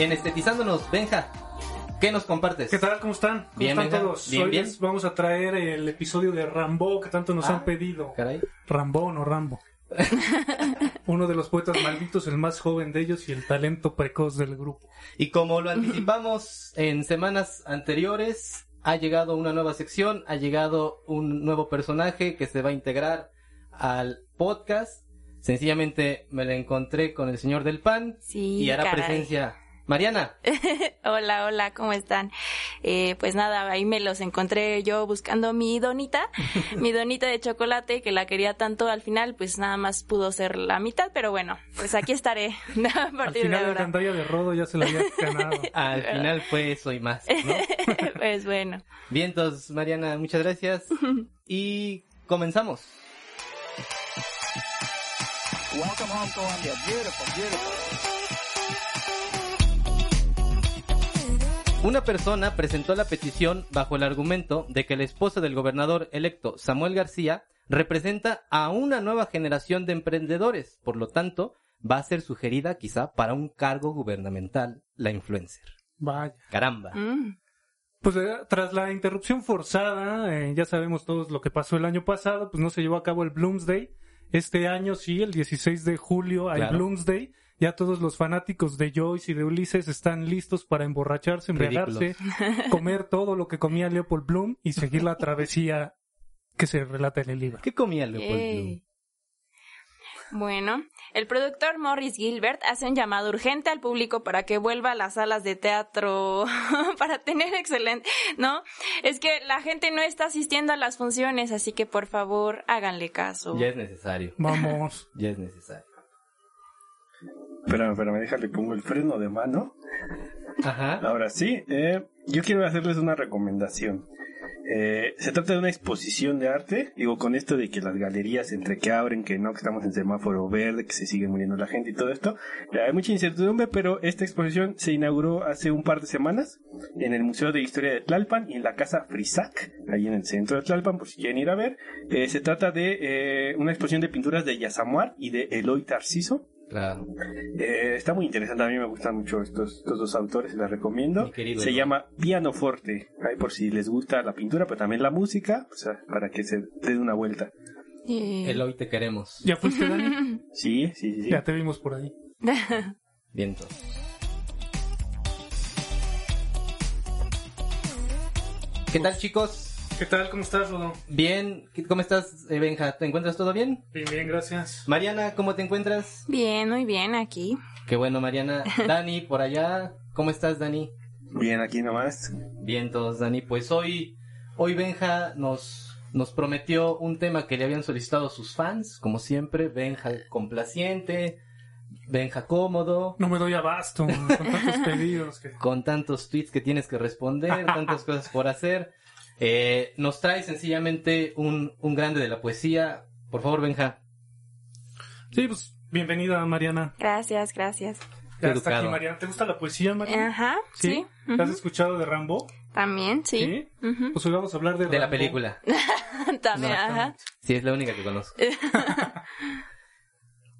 En Estetizándonos, Benja, ¿qué nos compartes? ¿Qué tal? ¿Cómo están? ¿Cómo Bien, están Benja. todos? Bien, Hoy bien. les vamos a traer el episodio de Rambo que tanto nos Ah, han pedido. Caray. Rambo, no Rambo. Uno de los poetas malditos, el más joven de ellos y el talento precoz del grupo. Y como lo anticipamos en semanas anteriores, ha llegado una nueva sección, ha llegado un nuevo personaje que se va a integrar al podcast. Sencillamente me lo encontré con el señor del pan Sí, y hará caray. presencia. Mariana, Hola, hola, ¿cómo están? Eh, pues nada, ahí me los encontré yo buscando mi donita, mi donita de chocolate que la quería tanto. Al final, pues nada más pudo ser la mitad, pero bueno, pues aquí estaré a Al partir final de el ahora. gandalla de Rodo ya se lo había ganado. al final fue eso y más. ¿no? pues bueno. Bien, entonces, Mariana, muchas gracias. Y comenzamos. Welcome home, Colombia. Beautiful, beautiful. Una persona presentó la petición bajo el argumento de que la esposa del gobernador electo Samuel García representa a una nueva generación de emprendedores, por lo tanto, va a ser sugerida quizá para un cargo gubernamental la influencer. Vaya. Caramba. Mm. Pues eh, tras la interrupción forzada, eh, ya sabemos todos lo que pasó el año pasado, pues no se llevó a cabo el Bloomsday. Este año sí, el 16 de julio hay Claro. Bloomsday. Ya todos los fanáticos de Joyce y de Ulises están listos para emborracharse, embriagarse, comer todo lo que comía Leopold Bloom y seguir la travesía que se relata en el libro. ¿Qué comía Leopold Bloom? Bueno, el productor Morris Gilbert hace un llamado urgente al público para que vuelva a las salas de teatro para tener excelente, ¿no? Es que la gente no está asistiendo a las funciones, así que por favor háganle caso. Ya es necesario. Vamos. Ya es necesario. Espérame, espérame, déjale, pongo el freno de mano. Ajá. Ahora sí, eh, yo quiero hacerles una recomendación. Eh, se trata de una exposición de arte, digo, con esto de que las galerías entre que abren, que no, que estamos en semáforo verde, que se sigue muriendo la gente y todo esto. Eh, hay mucha incertidumbre, pero esta exposición se inauguró hace un par de semanas en el Museo de Historia de Tlalpan y en la Casa Frisac, ahí en el centro de Tlalpan, por si quieren ir a ver. Eh, se trata de una exposición de pinturas de Yasamuar y de Eloy Tarciso. Claro. Eh, está muy interesante, a mí me gustan mucho estos, estos dos autores, les recomiendo. Mi querido Se llama Piano Forte, ahí por si les gusta la pintura, pero también la música, o sea, para que se den una vuelta. Eh, Eloy, te queremos. ¿Ya fuiste, Dani? Sí, sí, sí. sí. Ya te vimos por ahí. Bien, entonces. ¿Qué tal, chicos? ¿Qué tal? ¿Cómo estás, Rodo? Bien. ¿Cómo estás, eh, Benja? ¿Te encuentras todo bien? Bien, bien, gracias. Mariana, ¿cómo te encuentras? Bien, muy bien aquí. Qué bueno, Mariana. Dani, por allá. ¿Cómo estás, Dani? Bien, aquí nomás. Bien, todos, Dani. Pues hoy, hoy Benja nos, nos prometió un tema que le habían solicitado sus fans, como siempre. Benja complaciente, Benja cómodo, No me doy abasto con tantos pedidos que... con tantos tweets que tienes que responder, tantas cosas por hacer. Eh, nos trae sencillamente un, un grande de la poesía. Por favor, Benja. Sí, pues bienvenida, Mariana. Gracias, gracias. Ya está aquí, educado. Mariana. ¿Te gusta la poesía, Mariana? Ajá, sí. ¿Te has escuchado de Rambo? También, sí. Ujú. Pues hoy vamos a hablar de De la Rambo. película. También, ajá. Sí, es la única que conozco.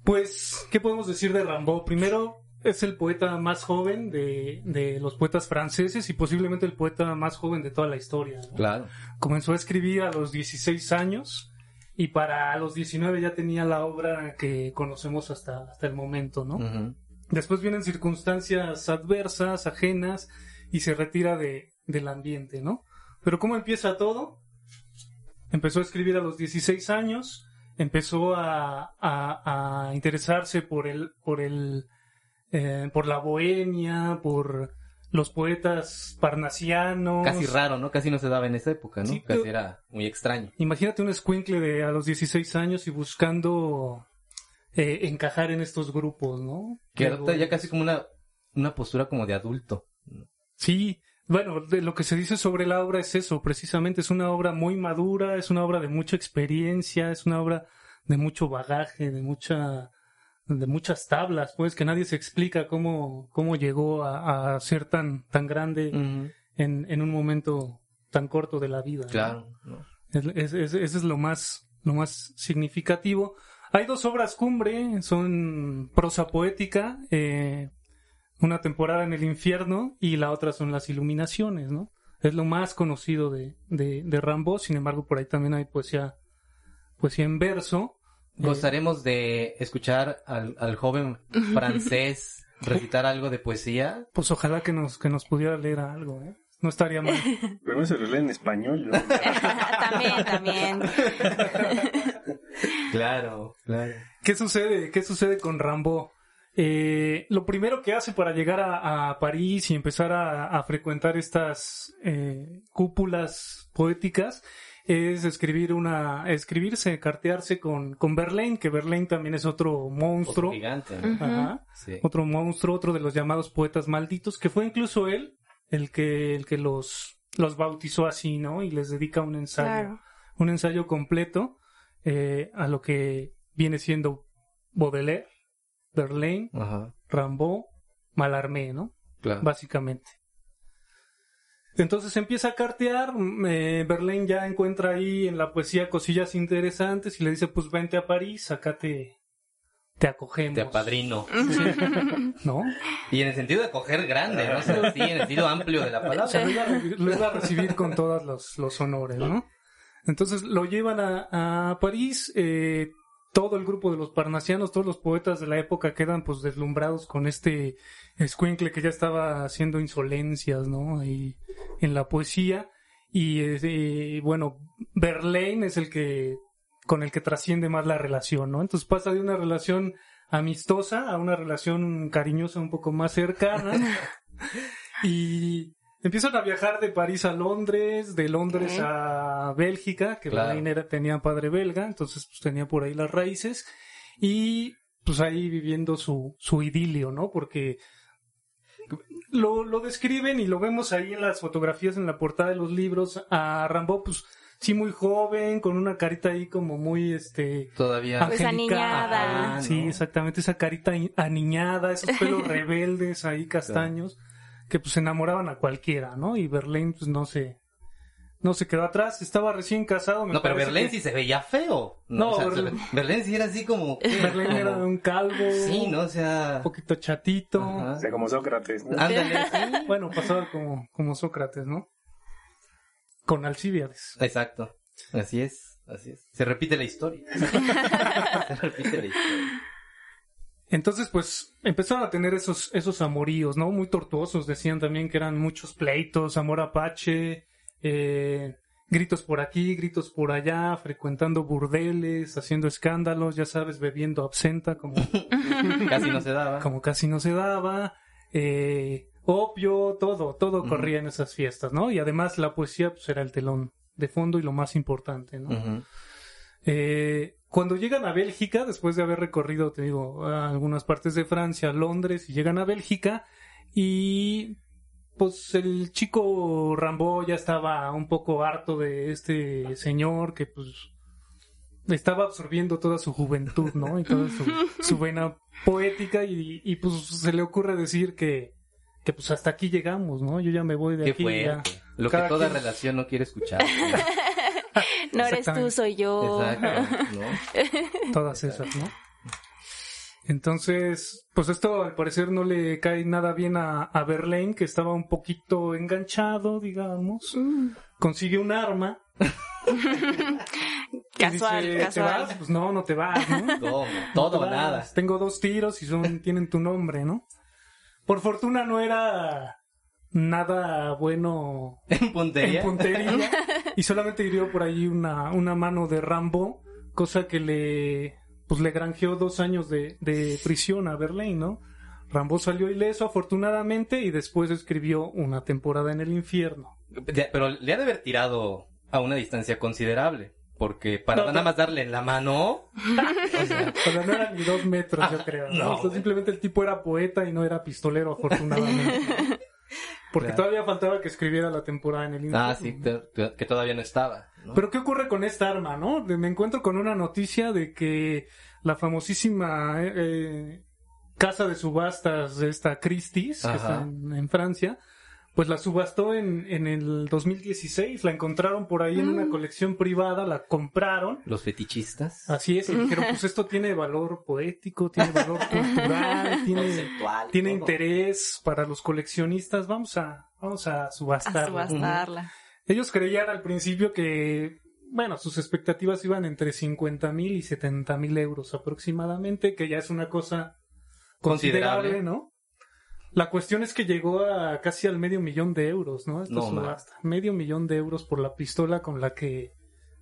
Pues, ¿qué podemos decir de Rambo? Primero, es el poeta más joven de, de los poetas franceses y posiblemente el poeta más joven de toda la historia. ¿no? Claro. Comenzó a escribir a los 16 años y para los 19 ya tenía la obra que conocemos hasta, hasta el momento, ¿no? Después vienen circunstancias adversas, ajenas, y se retira de, del ambiente, ¿no? Pero ¿cómo empieza todo? Empezó a escribir a los 16 años, empezó a, a- a interesarse por el, por el, eh, por la bohemia, por los poetas parnasianos. Casi raro, ¿no? Casi no se daba en esa época, ¿no? Sí, Casi pero- era muy extraño. Imagínate un escuincle de a los 16 años y buscando eh, encajar en estos grupos, ¿no? Que adopta ya casi como una, una postura como de adulto. Sí, bueno, de lo que se dice sobre la obra es eso, precisamente es una obra muy madura, es una obra de mucha experiencia, es una obra de mucho bagaje, de mucha de muchas tablas, pues que nadie se explica cómo cómo llegó a, a ser tan tan grande en, en un momento tan corto de la vida. Claro. ¿no? Es, es- es- eso es lo más, lo más significativo. Hay dos obras cumbre, son prosa poética, eh, una temporada en el infierno y la otra son las iluminaciones, ¿no? Es lo más conocido de, de, de Rambo, sin embargo por ahí también hay poesía, poesía en verso. Gozaremos de escuchar al, al joven francés recitar algo de poesía. pues ojalá que nos, que nos pudiera leer algo, ¿eh? No estaría mal. Pero se lo lee en español. ¿no? también, también. Claro, claro. ¿Qué sucede? ¿Qué sucede con Rambo? Eh, lo primero que hace para llegar a, a París y empezar a, a frecuentar estas eh, cúpulas poéticas es escribir una, escribirse, cartearse con, con Verlaine, que Verlaine también es otro monstruo, Otro gigante. ¿no? Ajá. Sí. otro monstruo, otro de los llamados poetas malditos, que fue incluso él el que, el que los, los bautizó así, ¿no? Y les dedica un ensayo, Claro. un ensayo completo eh, a lo que viene siendo Baudelaire, Verlaine, Ajá. Rimbaud, Mallarmé, ¿no? Claro. Básicamente. Entonces empieza a cartear, eh, Verlaine ya encuentra ahí en la poesía cosillas interesantes y le dice, pues vente a París, acá te, te acogemos. Te apadrino. ¿No? Y en el sentido de coger grande, ¿no? Sí, sí, en el sentido amplio de la O palabra. sea, lo iba, a re- lo iba a recibir con todos los, los honores, ¿no? Entonces lo llevan a, a París, eh, todo el grupo de los parnasianos, todos los poetas de la época quedan pues deslumbrados con este escuincle que ya estaba haciendo insolencias, ¿no? Ahí en la poesía. Y eh, bueno, Verlaine es el que con el que trasciende más la relación, ¿no? Entonces pasa de una relación amistosa a una relación cariñosa un poco más cercana. y empiezan a viajar de París a Londres, de Londres a Bélgica, que Claro. Verlaine era, tenía padre belga, entonces pues tenía por ahí las raíces. Y pues ahí viviendo su, su idilio, ¿no? Porque lo, lo describen y lo vemos ahí en las fotografías en la portada de los libros a Rambo, pues sí muy joven, con una carita ahí como muy este Todavía. Pues aniñada. Ah, Sí, ¿no? exactamente, esa carita aniñada, esos pelos rebeldes ahí castaños, que pues enamoraban a cualquiera, ¿no? Y Verlaine pues no se, no se quedó atrás, estaba recién casado. me No, pero Berlín que- sí se veía feo. No, o sea, Berlín- Berlín sí era así como... Era como- un calvo, Sí, ¿no? O sea... un poquito chatito. Ajá. O sea, como Sócrates. ¿no? Ándale, sí. Bueno, pasaba como, como Sócrates, ¿no? Con Alcíbiades. Exacto. Así es, así es. Se repite la historia. Se repite la historia. Entonces, pues, empezaron a tener esos, esos amoríos, ¿no? Muy tortuosos. Decían también que eran muchos pleitos, amor apache, eh, gritos por aquí, gritos por allá, frecuentando burdeles, haciendo escándalos, ya sabes, bebiendo absenta como, Casi no se daba. como casi no se daba, eh, opio, todo, todo corría en esas fiestas, ¿no? Y además la poesía, pues, era el telón de fondo y lo más importante, ¿no? Eh, cuando llegan a Bélgica, después de haber recorrido, te digo, algunas partes de Francia, Londres, y llegan a Bélgica, y pues el chico Rambo ya estaba un poco harto de este señor que pues estaba absorbiendo toda su juventud, ¿no? Y toda su, su vena poética, y, y, pues se le ocurre decir que, que pues hasta aquí llegamos, ¿no? Yo ya me voy de Qué aquí. ya. fuerte. Lo que toda quien- relación no quiere escuchar. No eres tú, soy yo. Exacto. ¿no? todas esas, ¿no? Entonces, pues esto al parecer no le cae nada bien a, a Verlaine, que estaba un poquito enganchado, digamos. Mm. Consigue un arma. y Casual, dice, ¿Te vas? Pues no, no te vas, ¿no? Todo, No todo te o vas. nada. Tengo dos tiros y son, tienen tu nombre, ¿no? Por fortuna no era nada bueno En puntería. en puntería y solamente hirió por ahí una, una mano de Rambo, cosa que le pues le granjeó dos años de, de prisión a Berlín, ¿no? Rambo salió ileso afortunadamente y después escribió una temporada en el infierno. Pero le ha de haber tirado a una distancia considerable. Porque para No, nada más darle en la mano. o sea, sea, no eran ni dos metros, yo creo. ¿no? no, O sea, simplemente el tipo era poeta y no era pistolero, afortunadamente. Porque Claro. todavía faltaba que escribiera la temporada en el infierno. ah, sí, te- te- que todavía no estaba. ¿no? Pero ¿qué ocurre con esta arma, no? Me encuentro con una noticia de que la famosísima eh, eh, casa de subastas de esta Christie's, que Ajá. está en, en Francia, pues la subastó en, en el 2016, la encontraron por ahí en una colección privada, la compraron. Los fetichistas. Así es, y dijeron, pues esto tiene valor poético, tiene valor cultural, tiene, Conceptual, tiene todo. interés para los coleccionistas, vamos a, vamos a A subastarla. subastarla. Ellos creían al principio que, bueno, sus expectativas iban entre 50 mil y 70 mil euros aproximadamente, que ya es una cosa considerable, Considerable. ¿no? La cuestión es que llegó a casi al medio millón de euros, ¿no? Esta No, subasta. Medio millón de euros por la pistola con la que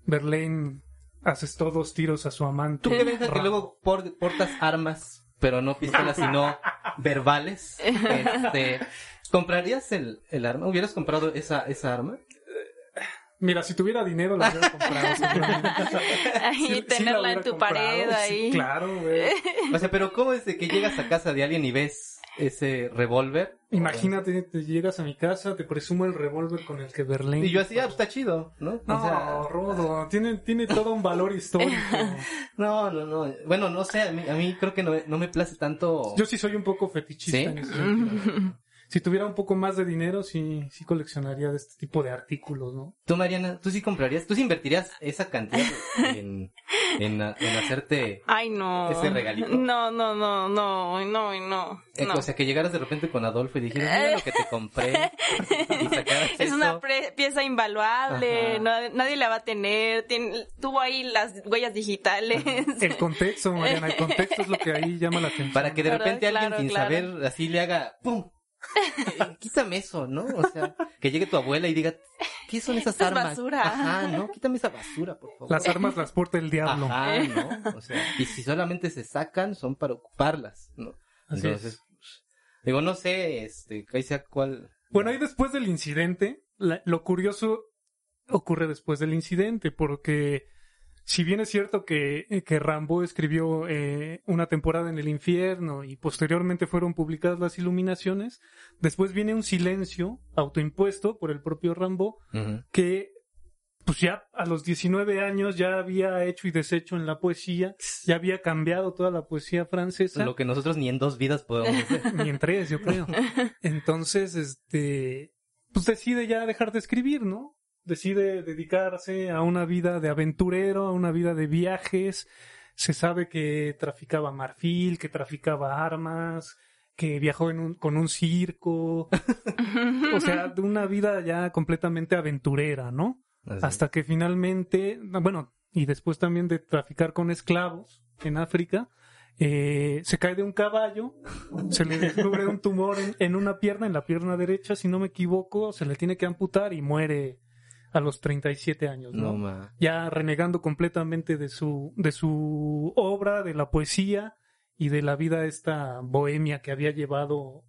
Verlaine asestó dos tiros a su amante. ¿Tú qué Benja, que luego por- portas armas, pero no pistolas, sino verbales? Este, ¿Comprarías el, el arma? ¿Hubieras comprado esa, esa arma? Mira, si tuviera dinero la hubiera comprado. Ahí Sí- tenerla en tu comprado, pared sí, ahí. claro, güey. O sea, pero ¿cómo es de que llegas a casa de alguien y ves ese revólver? Imagínate, te llegas a mi casa, te presumo el revólver con el que Verlaine... Y yo así, ah, pues está chido, ¿no? No, O sea, Rodo, tiene, tiene todo un valor histórico. no, no, no. Bueno, no sé, a mí, a mí creo que no, no me place tanto. Yo sí soy un poco fetichista ¿Sí? en ese sentido. Si tuviera un poco más de dinero, sí, sí coleccionaría de este tipo de artículos, ¿no? Tú, Mariana, tú sí comprarías, tú sí invertirías esa cantidad en, en, en hacerte. Ay, no. Ese regalito. No, no, no, no, no, no. eh, no. O sea, que llegaras de repente con Adolfo y dijeras, mira lo que te compré. Y sacaras Es eso. una pre- pieza invaluable, no- nadie la va a tener, tiene- tuvo ahí las huellas digitales. El contexto, Mariana, el contexto es lo que ahí llama la atención. Para que de Claro, repente alguien claro, sin claro. saber así le haga ¡pum! Quítame eso, ¿no? O sea, que llegue tu abuela y diga, ¿qué son esas es armas? basura. Ajá, no, quítame esa basura, por favor. Las armas las porta el diablo. Ajá, ¿no? O sea, y si solamente se sacan, son para ocuparlas, ¿no? Así Entonces, pues, digo, no sé, este, que sea cuál. Bueno, y después del incidente, la- lo curioso ocurre después del incidente, porque si bien es cierto que, que Rambo escribió eh, una temporada en el infierno y posteriormente fueron publicadas las iluminaciones, después viene un silencio autoimpuesto por el propio Rambo que pues ya a los 19 años ya había hecho y deshecho en la poesía, ya había cambiado toda la poesía francesa. Lo que nosotros ni en dos vidas podemos hacer. Ni en tres, yo creo. Entonces, este, pues decide ya dejar de escribir, ¿no? Decide dedicarse a una vida de aventurero, a una vida de viajes. Se sabe que traficaba marfil, que traficaba armas, que viajó en un- con un circo. O sea, de una vida ya completamente aventurera, ¿no? Así. Hasta que finalmente, bueno, y después también de traficar con esclavos en África, eh, se cae de un caballo, se le descubre un tumor en, en una pierna, en la pierna derecha, si no me equivoco, se le tiene que amputar y muere a los 37 años, ¿no? No, ma. ya renegando completamente de su, de su obra, de la poesía y de la vida esta bohemia que había llevado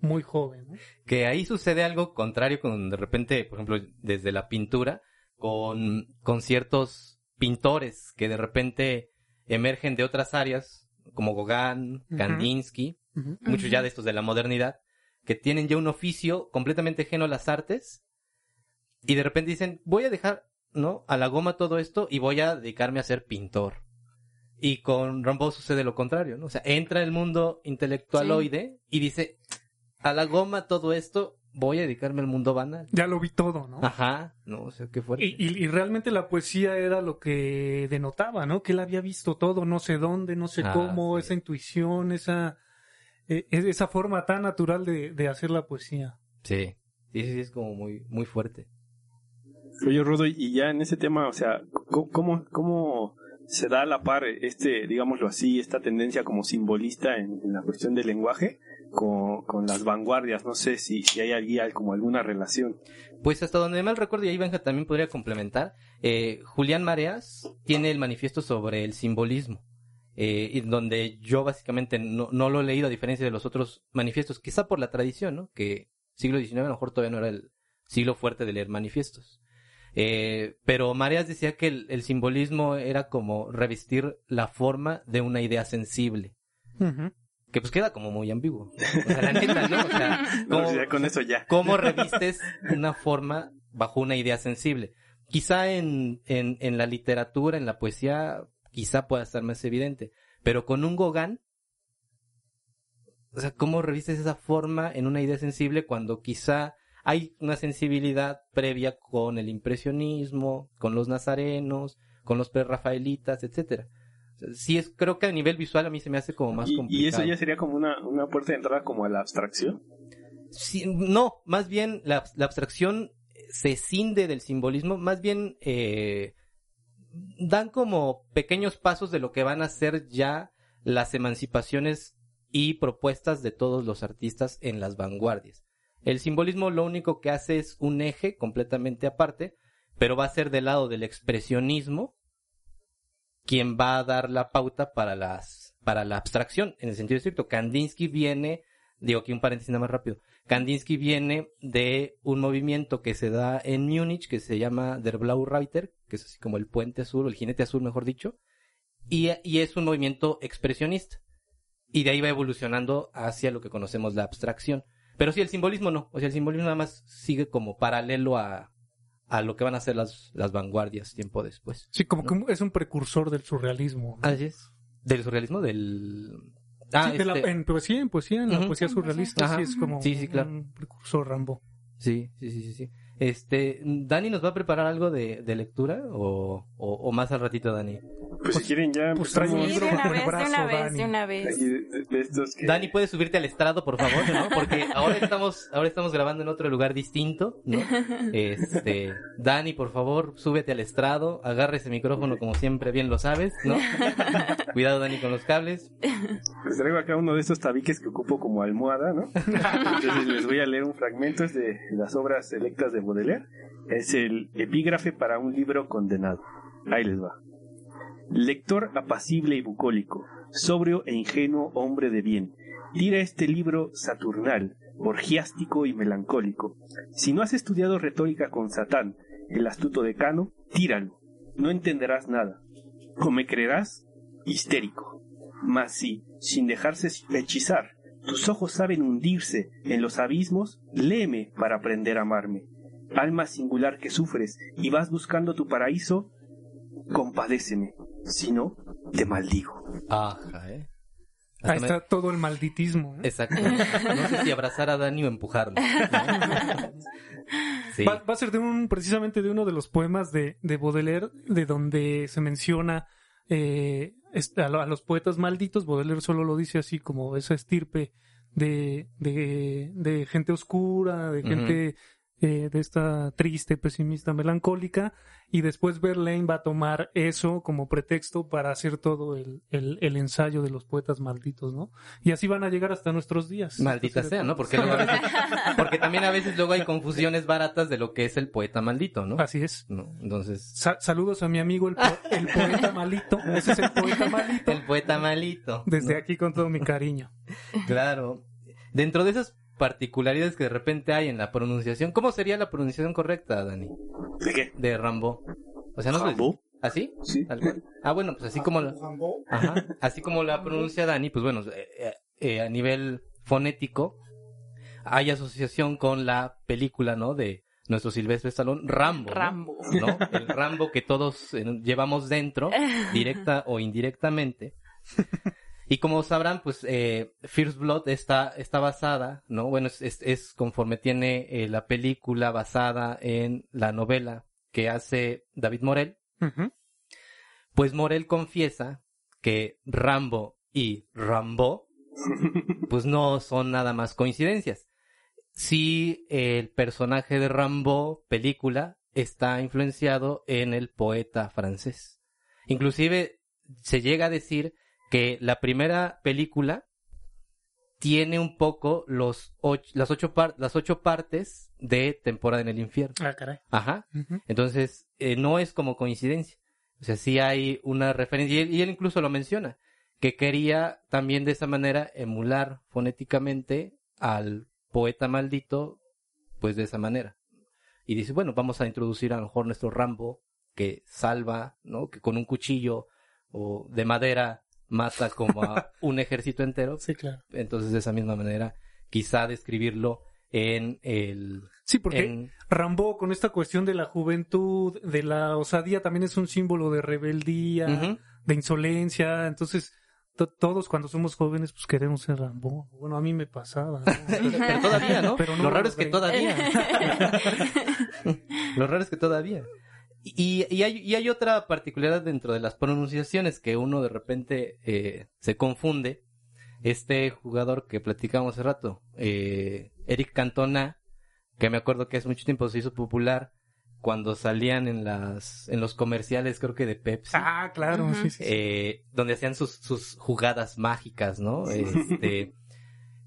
muy joven. ¿no? Que ahí sucede algo contrario con, de repente, por ejemplo, desde la pintura, con, con ciertos pintores que de repente emergen de otras áreas, como Gauguin. Kandinsky, muchos ya de estos de la modernidad, que tienen ya un oficio completamente ajeno a las artes, y de repente dicen, voy a dejar, ¿no? A la goma todo esto y voy a dedicarme a ser pintor. Y con Rambo sucede lo contrario, ¿no? O sea, entra en el mundo intelectualoide y dice, a la goma todo esto, voy a dedicarme al mundo banal. Ya lo vi todo, ¿no? Ajá, no, o sea, qué fuerte. Y, y- y realmente la poesía era lo que denotaba, ¿no? Que él había visto todo, no sé dónde, no sé Ah, cómo, sí. esa intuición, esa, eh, esa forma tan natural de, de hacer la poesía. Sí, sí, sí, es como muy, muy fuerte. Oye, Rodo, y ya en ese tema, o sea, ¿cómo, cómo, se da a la par este, digámoslo así, esta tendencia como simbolista en, la cuestión del lenguaje con, con las vanguardias? No sé si, si hay allí como alguna relación. Pues hasta donde mal recuerdo, y ahí Benja también podría complementar, eh, Julián Mareas tiene el manifiesto sobre el simbolismo, eh, donde yo básicamente no, no lo he leído a diferencia de los otros manifiestos, quizá por la tradición, ¿no? Que siglo XIX a lo mejor todavía no era el siglo fuerte de leer manifiestos. Eh, pero Mareas decía que el, el simbolismo era como revestir la forma de una idea sensible. Que pues queda como muy ambiguo. O sea, la neta, ¿no? O sea, No, ¿cómo- ya con eso ya. cómo revistes una forma bajo una idea sensible. Quizá en, en, en la literatura, en la poesía, quizá pueda estar más evidente, pero con un Gauguin, o sea, ¿cómo revistes esa forma en una idea sensible cuando quizá hay una sensibilidad previa con el impresionismo, con los nazarenos, con los prerrafaelitas, etcétera. Sí es, creo que a nivel visual a mí se me hace como más Y, complicado. y eso ya sería como una, una puerta de entrada como a la abstracción. Sí, no, más bien la, la abstracción se cinde del simbolismo, más bien eh, dan como pequeños pasos de lo que van a ser ya las emancipaciones y propuestas de todos los artistas en las vanguardias. El simbolismo lo único que hace es un eje completamente aparte, pero va a ser del lado del expresionismo quien va a dar la pauta para las para la abstracción en el sentido estricto. Kandinsky viene, digo aquí un paréntesis nada más rápido. Kandinsky viene de un movimiento que se da en Múnich que se llama Der Blau Reiter, que es así como el puente azul, el jinete azul mejor dicho, y, y es un movimiento expresionista. Y de ahí va evolucionando hacia lo que conocemos la abstracción. Pero sí, el simbolismo no. O sea, el simbolismo nada más sigue como paralelo a, a lo que van a ser las, las vanguardias tiempo después. Sí, como que es un precursor del surrealismo. ¿no? Así es. ¿Del surrealismo? Del... Ah, Sí, de la- este- en poesía, en poesía, en la Ujú. poesía surrealista, Ajá. sí es como Sí, sí, claro. un precursor Rambo. Sí, sí, sí, sí, sí. Este, ¿Dani nos va a preparar algo de, de lectura o, o, o más al ratito, Dani? Pues, si quieren ya pues trae un libro una bajo el vez, de brazo, una vez, Dani. de una vez. de, de- estos que... Dani, ¿puedes subirte al estrado, por favor? ¿no? Porque ahora estamos, ahora estamos grabando en otro lugar distinto, ¿no? Este, Dani, por favor, súbete al estrado, agarre ese micrófono como siempre bien lo sabes, ¿no? Cuidado, Dani, con los cables. Les traigo acá uno de estos tabiques que ocupo como almohada, ¿no? Entonces les voy a leer un fragmento es de las obras selectas de Baudelaire. Es el epígrafe para un libro condenado. Ahí les va. Lector apacible y bucólico, sobrio e ingenuo hombre de bien, tira este libro saturnal, orgiástico y melancólico. Si no has estudiado retórica con Satán, el astuto decano, tíralo. No entenderás nada. O me creerás histérico. Mas si, sin dejarse hechizar, tus ojos saben hundirse en los abismos, léeme para aprender a amarme. Alma singular que sufres y vas buscando tu paraíso, compadéceme, si no, te maldigo. Ajá, ¿eh? Ahí me- está todo el malditismo. ¿eh? Exacto. No sé si abrazar a Dani o empujarlo. ¿no? Sí. Va, va a ser de un, precisamente de uno de los poemas de, de Baudelaire, de donde se menciona eh, este, a, lo- a los poetas malditos. Baudelaire solo lo dice así como esa estirpe de, de, de gente oscura, de gente eh, de esta triste, pesimista, melancólica. Y después Verlaine va a tomar eso como pretexto para hacer todo el, el, el ensayo de los poetas malditos, ¿no? Y así van a llegar hasta nuestros días. Maldita sea, ¿no? Porque, luego a veces- porque también a veces luego hay confusiones baratas de lo que es el poeta maldito, ¿no? Así es. ¿No? Entonces, Sa- saludos a mi amigo el, po- el poeta malito. Ese es el poeta malito. el poeta malito. Desde ¿no? aquí con todo mi cariño. Claro. Dentro de esas particularidades que de repente hay en la pronunciación, ¿cómo sería la pronunciación correcta, Dani? ¿De qué? De Rambo. O sea, no sé- ¿Rambo? ¿Así? Sí. Tal cual. Ah, bueno, pues así como la, Ajá. Así como la pronuncia Dani, pues bueno, eh, eh, eh, a nivel fonético hay asociación con la película, ¿no? De nuestro Silvestre Stallone, Rambo. ¿no? Rambo. ¿no? El Rambo que todos eh, llevamos dentro, directa o indirectamente. Y como sabrán, pues eh, First Blood está, está basada, ¿no? Bueno, es, es, es conforme tiene eh, la película basada en la novela que hace David Morel, pues Morel confiesa que Rambo y Rambo, pues no son nada más coincidencias. Sí, el personaje de Rambo, película, está influenciado en el poeta francés. Inclusive se llega a decir que la primera película tiene un poco los och- las, ocho par- las ocho partes de Temporada en el Infierno. Ah, caray. Ajá. Entonces, eh, no es como coincidencia. O sea, sí hay una referencia, y él, y él incluso lo menciona, que quería también de esa manera emular fonéticamente al poeta maldito, pues de esa manera. Y dice, bueno, vamos a introducir a lo mejor nuestro Rambo, que salva, ¿no? Que con un cuchillo o de madera mata como a un ejército entero. Sí, claro. Entonces, de esa misma manera, quizá describirlo en el... Sí, porque en- Rambo con esta cuestión de la juventud, de la osadía, también es un símbolo de rebeldía, de insolencia. Entonces, to- todos cuando somos jóvenes pues queremos ser Rambo. Bueno, a mí me pasaba. ¿no? Pero todavía, ¿no? Pero no lo lo raro es que todavía. lo raro es que todavía. Y, y, hay, y hay otra particularidad dentro de las pronunciaciones que uno de repente eh, se confunde. Este jugador que platicamos hace rato, eh, Eric Cantona, que me acuerdo que hace mucho tiempo se hizo popular cuando salían en las en los comerciales, creo que de Pepsi. Ah, claro, sí. sí. eh, donde hacían sus, sus jugadas mágicas, ¿no? Este,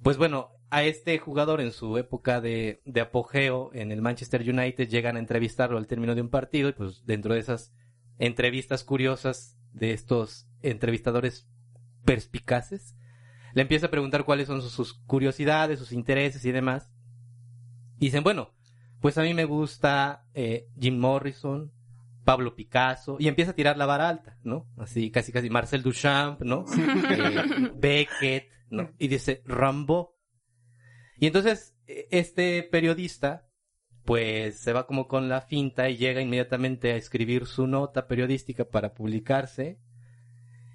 pues bueno, a este jugador en su época de, de apogeo en el Manchester United llegan a entrevistarlo al término de un partido y pues dentro de esas entrevistas curiosas de estos entrevistadores perspicaces, le empieza a preguntar cuáles son sus, sus curiosidades, sus intereses y demás. Y dicen, bueno, pues a mí me gusta eh, Jim Morrison, Pablo Picasso, y empieza a tirar la vara alta, ¿no? Así, casi, casi, Marcel Duchamp, ¿no? Eh, Beckett, ¿no? Y dice, Rambo. Y entonces, eh, este periodista, pues se va como con la finta y llega inmediatamente a escribir su nota periodística para publicarse.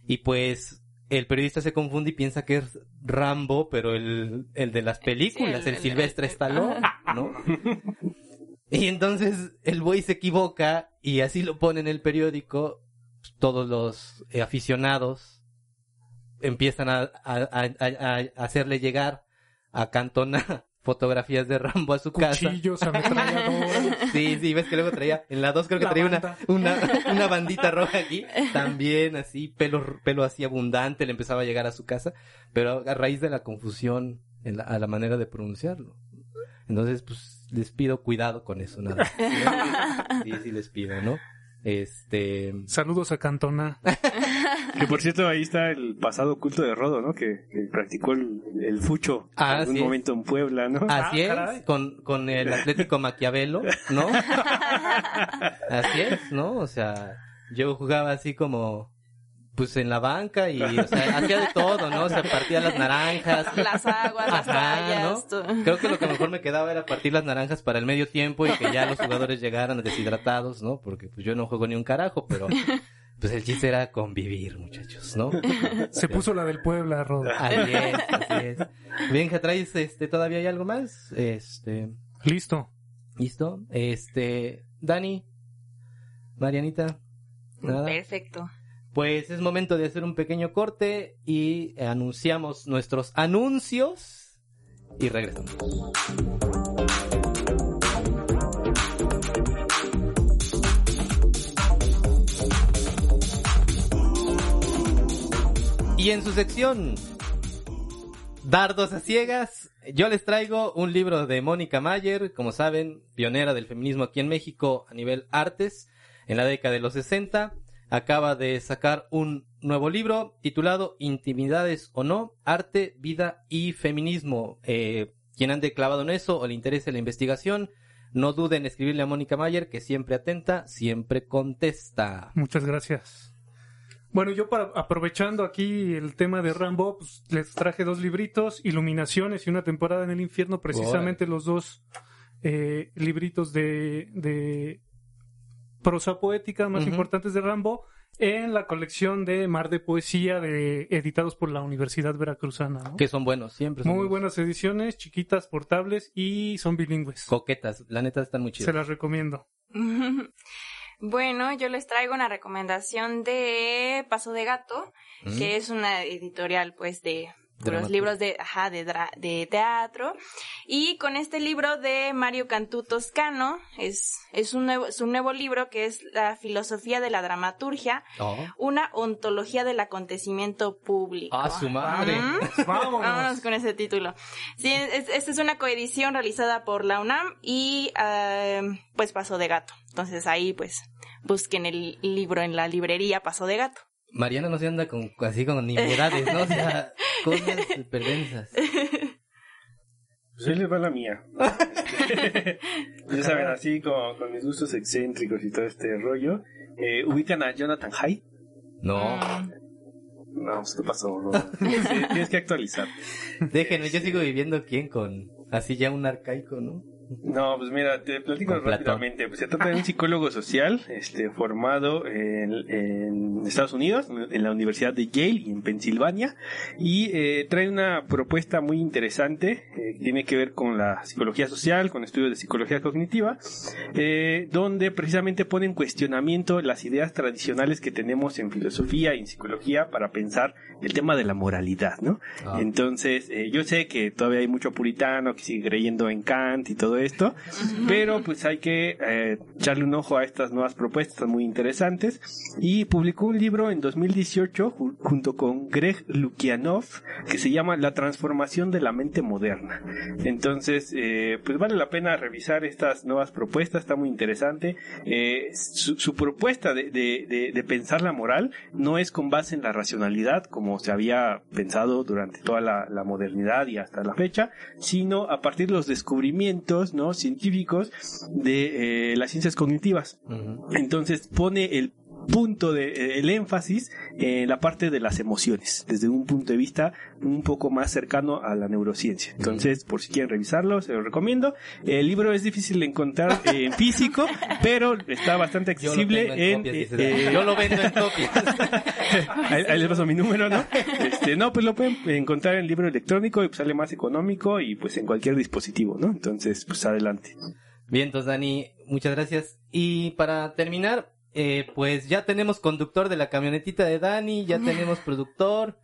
Y pues el periodista se confunde y piensa que es Rambo, pero el, el de las películas, Sí, el, el- Silvestre el- Stallone, ¿no? Y entonces el güey se equivoca y así lo pone en el periódico. Todos los aficionados empiezan a- a- a hacerle llegar a Cantona fotografías de Rambo a su casa. Cuchillos, ametralladores. Sí, sí, ves que luego traía, en la 2 creo que La traía una, una, una bandita roja aquí, también así, pelo, pelo así abundante, le empezaba a llegar a su casa, pero a raíz de la confusión en la- a la manera de pronunciarlo. Entonces, pues, les pido cuidado con eso, nada. Sí, sí les pido, ¿no? Este, Saludos a Cantona. Que por cierto, ahí está el pasado oculto de Rodo, ¿no? Que, que practicó el, el fucho Ah, en algún es. momento en Puebla, ¿no? así Ah, es, con, con el Atlético Maquiavelo, ¿no? Así es, ¿no? O sea, yo jugaba así como, pues en la banca y, o sea, hacía de todo, ¿no? O sea, partía las naranjas. Las aguas, las tallas. todo. Creo que lo que mejor me quedaba era partir las naranjas para el medio tiempo y que ya los jugadores llegaran deshidratados, ¿no? Porque pues yo no juego ni un carajo, pero pues el chiste era convivir, muchachos, ¿no? Se puso la del Puebla, Rodo. Así es, así es. Bien, ¿que traes este, todavía hay algo más? Este, Listo. ¿listo? Este, Dani, Marianita, nada. Perfecto. Pues es momento de hacer un pequeño corte y anunciamos nuestros anuncios y regresamos. Y en su sección Dardos a ciegas, yo les traigo un libro de Mónica Mayer, como saben, pionera del feminismo aquí en México a nivel artes en la década de los 60 acaba de sacar un nuevo libro titulado Intimidades o no, arte, vida y feminismo. Eh, quien ande clavado en eso o le interese la investigación, no duden en escribirle a Mónica Mayer, que siempre atenta, siempre contesta. Muchas gracias. Bueno, yo para aprovechando aquí el tema de Rambo, pues, les traje dos libritos, Iluminaciones y una temporada en el infierno, precisamente los dos eh, libritos de, de prosa poética más importantes de Rambo en la colección de Mar de Poesía de, editados por la Universidad Veracruzana. ¿no? Que son buenos, siempre son Muy buenos. buenas ediciones, chiquitas, portables y son bilingües. Coquetas, la neta están muy Se chidas. las recomiendo. Bueno, yo les traigo una recomendación de Paso de Gato, Mm. que es una editorial, pues, de los libros de, ajá, de, dra- de teatro. Y con este libro de Mario Cantú Toscano, es, es un nuevo, es un nuevo libro que es La filosofía de la dramaturgia, Oh. una ontología del acontecimiento público. ¡Ah, su madre! Mm. Vámonos. Vámonos con ese título. Sí, es- esta es una coedición realizada por la UNAM y ah, pues Paso de Gato. Entonces ahí pues busquen el libro en la librería Paso de Gato. Mariana no se anda con, así con nimiedades, ¿no? O sea, cosas perversas. Pues ahí les va la mía. ya saben, así con, con mis gustos excéntricos y todo este rollo. Eh, ¿Ubican a Jonathan Hyde? No, No, pues, ¿qué pasó? No. Tienes, que- tienes que actualizar. déjenme, yo sigo viviendo quién con así ya un arcaico, ¿no? No, pues mira, te platico rápidamente. Pues se trata de un psicólogo social este, formado en, en Estados Unidos, en la Universidad de Yale y en Pensilvania, y eh, trae una propuesta muy interesante eh, que tiene que ver con la psicología social, con estudios de psicología cognitiva, eh, donde precisamente pone en cuestionamiento las ideas tradicionales que tenemos en filosofía y en psicología para pensar el tema de la moralidad, ¿no? Ah. Entonces, eh, yo sé que todavía hay mucho puritano que sigue creyendo en Kant y todo esto, pero pues hay que eh, echarle un ojo a estas nuevas propuestas muy interesantes. Y publicó un libro en 2018 ju- junto con Greg Lukianov que se llama La transformación de la mente moderna. Entonces, eh, pues vale la pena revisar estas nuevas propuestas, está muy interesante. Eh, su, su propuesta de, de- de- de pensar la moral no es con base en la racionalidad, como se había pensado durante toda la, la modernidad y hasta la fecha, sino a partir de los descubrimientos no científicos de eh, las ciencias cognitivas. Entonces pone el punto de eh, el énfasis en la parte de las emociones desde un punto de vista un poco más cercano a la neurociencia entonces por si quieren revisarlo se lo recomiendo el libro es difícil de encontrar eh, en físico pero está bastante Yo lo accesible tengo en en, copias, dice eh, Dani. Yo lo vendo en copias. ahí, ahí les paso mi número, ¿no? Este, no, pues lo pueden encontrar en libro electrónico y pues sale más económico y pues en cualquier dispositivo, ¿no? Entonces, pues adelante. Bien, entonces Dani, muchas gracias. Y para terminar, eh, pues ya tenemos conductor de la camionetita de Dani, ya tenemos productor.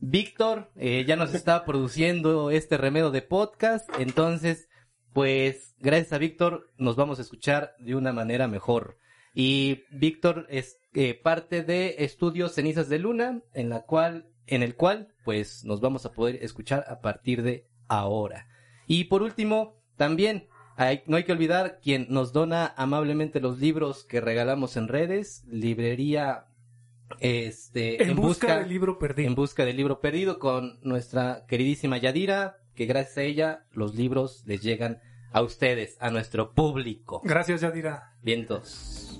Víctor eh, ya nos está produciendo este remedio de podcast, entonces, pues gracias a Víctor nos vamos a escuchar de una manera mejor. Y Víctor es eh, parte de Estudios Cenizas de Luna, en la cual, en el cual, pues nos vamos a poder escuchar a partir de ahora. Y por último, también hay- no hay que olvidar quien nos dona amablemente los libros que regalamos en redes, librería este En, busca, del libro perdido. en busca del libro perdido con nuestra queridísima Yadira, que gracias a ella los libros les llegan a ustedes, a nuestro público. Gracias, Yadira. Vientos.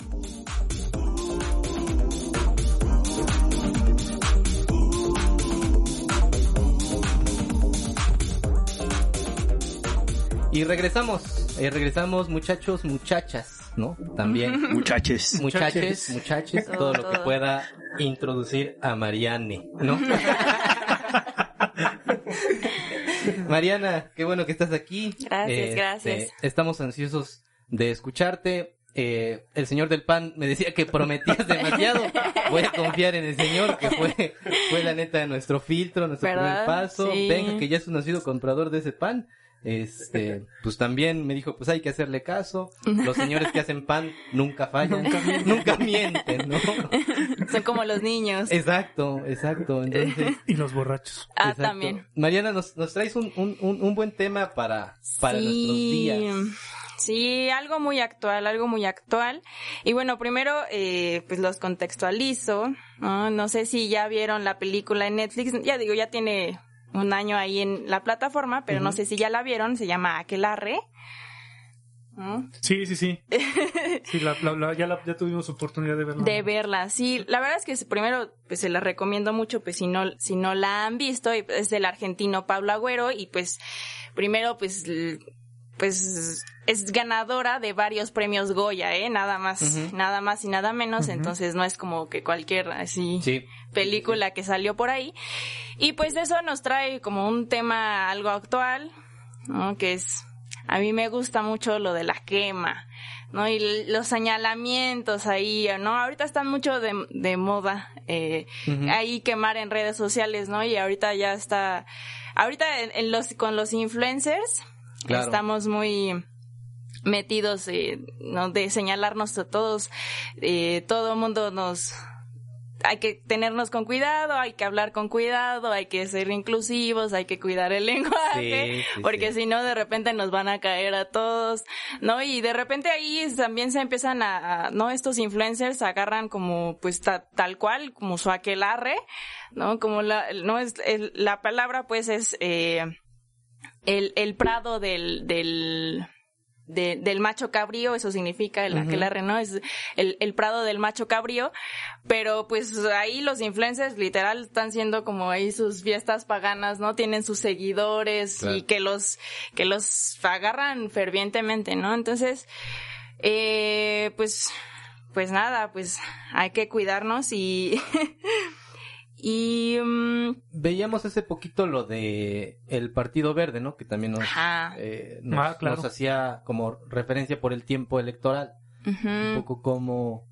Y regresamos, eh, regresamos muchachos, muchachas, ¿no? También Muchachos. muchaches, muchaches, todo lo que pueda introducir a Mariane, ¿no? Mariana, qué bueno que estás aquí. Gracias, Este, gracias. Estamos ansiosos de escucharte. Eh, el señor del pan me decía que prometías demasiado. Voy a confiar en el señor que fue, fue la neta de nuestro filtro, nuestro ¿Verdad? primer paso. Sí. Venga, que ya es un nacido comprador de ese pan. Este, pues también me dijo, pues hay que hacerle caso. Los señores que hacen pan nunca fallan, nunca mienten, ¿no? Son como los niños. Exacto, exacto. Entonces, Y los borrachos. ah, exacto. también. Mariana, nos, nos traes un, un, un, un buen tema para, para Sí. nuestros días. Sí, algo muy actual, algo muy actual. Y bueno, primero, eh, pues los contextualizo. ¿no? no sé si ya vieron la película en Netflix. Ya digo, ya tiene un año ahí en la plataforma, pero no sé si ya la vieron. Se llama Aquelarre. ¿no? Sí, sí, sí. Sí, la- la- la- ya, la- ya tuvimos oportunidad de verla. De verla, sí. La verdad es que primero, pues se la recomiendo mucho, pues si no, si no la han visto, pues, es del argentino Pablo Agüero, y pues, primero, pues, pues, es ganadora de varios premios Goya, eh, nada más, nada más y nada menos, entonces no es como que cualquier, así, Sí. película que salió por ahí. Y pues eso nos trae como un tema algo actual, ¿no? Que es, a mí me gusta mucho lo de la quema, ¿no? Y los señalamientos ahí, ¿no? Ahorita están mucho de, de moda, eh, ahí quemar en redes sociales, ¿no? Y ahorita ya está, ahorita en los, con los influencers, Claro. estamos muy metidos, eh, ¿no? De señalarnos a todos, eh, todo mundo nos, hay que tenernos con cuidado, hay que hablar con cuidado, hay que ser inclusivos, hay que cuidar el lenguaje, Sí, sí, porque sí. si no de repente nos van a caer a todos, ¿no? Y de repente ahí también se empiezan a, a- ¿no? Estos influencers agarran como pues ta- tal cual, como su aquelarre, ¿no? Como la, no es, el- la palabra pues es, eh, el, el prado del, del, de- del macho cabrío, eso significa el aquelarre, ¿no? Es el, el prado del macho cabrío, pero pues ahí los influencers literal están siendo como ahí sus fiestas paganas, ¿no? Tienen sus seguidores Claro. y que los, que los agarran fervientemente, ¿no? Entonces, eh, pues, pues nada, pues hay que cuidarnos y, y, mm, Veíamos hace poquito lo de el Partido Verde, ¿no? Que también nos, ajá, eh, nos, Ah, claro. nos hacía como referencia por el tiempo electoral. Un poco como,